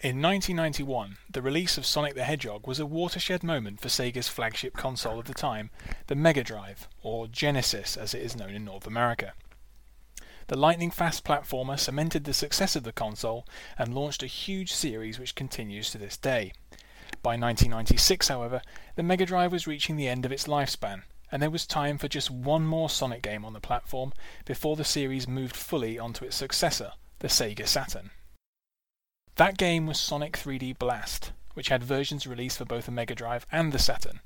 In 1991, the release of Sonic the Hedgehog was a watershed moment for Sega's flagship console of the time, the Mega Drive, or Genesis as it is known in North America. The lightning fast platformer cemented the success of the console and launched a huge series which continues to this day. By 1996, however, the Mega Drive was reaching the end of its lifespan, and there was time for just one more Sonic game on the platform before the series moved fully onto its successor, the Sega Saturn. That game was Sonic 3D Blast, which had versions released for both the Mega Drive and the Saturn.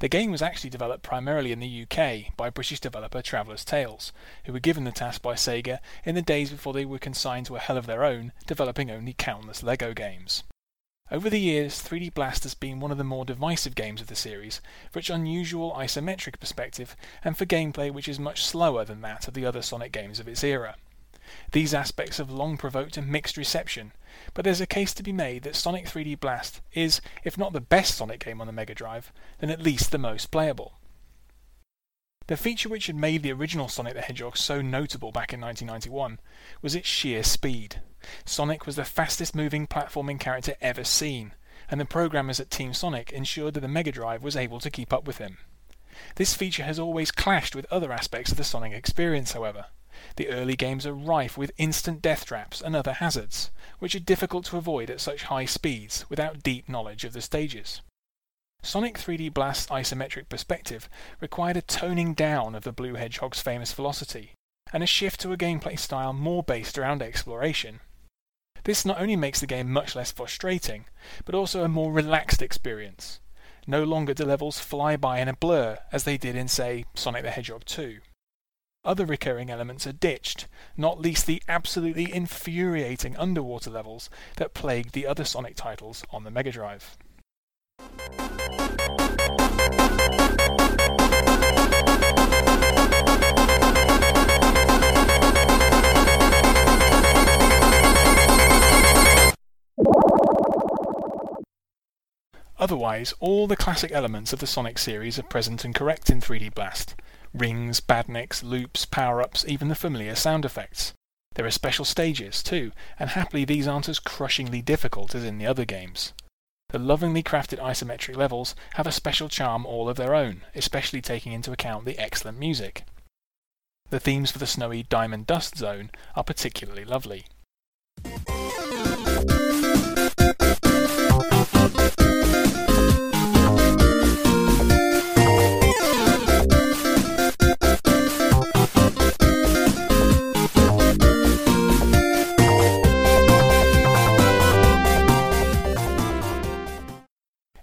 The game was actually developed primarily in the UK by British developer Traveller's Tales, who were given the task by Sega in the days before they were consigned to a hell of their own, developing only countless LEGO games. Over the years, 3D Blast has been one of the more divisive games of the series, for its unusual isometric perspective and for gameplay which is much slower than that of the other Sonic games of its era. These aspects have long provoked a mixed reception, but there's a case to be made that Sonic 3D Blast is, if not the best Sonic game on the Mega Drive, then at least the most playable. The feature which had made the original Sonic the Hedgehog so notable back in 1991 was its sheer speed. Sonic was the fastest moving platforming character ever seen, and the programmers at Team Sonic ensured that the Mega Drive was able to keep up with him. This feature has always clashed with other aspects of the Sonic experience, however. The early games are rife with instant death traps and other hazards, which are difficult to avoid at such high speeds without deep knowledge of the stages. Sonic 3D Blast's isometric perspective required a toning down of the Blue Hedgehog's famous velocity, and a shift to a gameplay style more based around exploration. This not only makes the game much less frustrating, but also a more relaxed experience. No longer do levels fly by in a blur as they did in, say, Sonic the Hedgehog 2. Other recurring elements are ditched, not least the absolutely infuriating underwater levels that plagued the other Sonic titles on the Mega Drive. Otherwise, all the classic elements of the Sonic series are present and correct in 3D Blast, rings, badniks, loops, power-ups, even the familiar sound effects. There are special stages, too, and happily these aren't as crushingly difficult as in the other games. The lovingly crafted isometric levels have a special charm all of their own, especially taking into account the excellent music. The themes for the snowy Diamond Dust Zone are particularly lovely.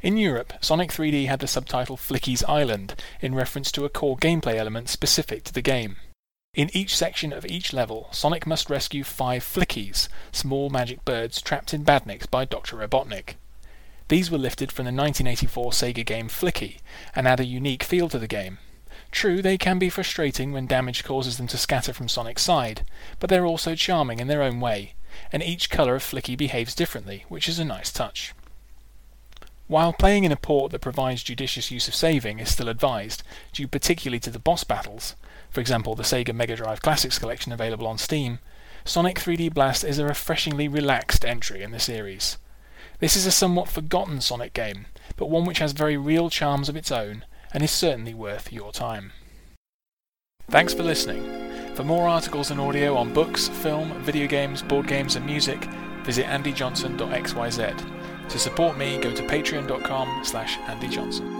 In Europe, Sonic 3D had the subtitle Flicky's Island, in reference to a core gameplay element specific to the game. In each section of each level, Sonic must rescue five Flickies, small magic birds trapped in badniks by Dr. Robotnik. These were lifted from the 1984 Sega game Flicky, and add a unique feel to the game. True, they can be frustrating when damage causes them to scatter from Sonic's side, but they're also charming in their own way, and each colour of Flicky behaves differently, which is a nice touch. While playing in a port that provides judicious use of saving is still advised, due particularly to the boss battles, for example the Sega Mega Drive Classics collection available on Steam, Sonic 3D Blast is a refreshingly relaxed entry in the series. This is a somewhat forgotten Sonic game, but one which has very real charms of its own and is certainly worth your time. Thanks for listening. For more articles and audio on books, film, video games, board games, and music, visit andyjohnson.xyz. To support me, go to patreon.com slash andyjohnson.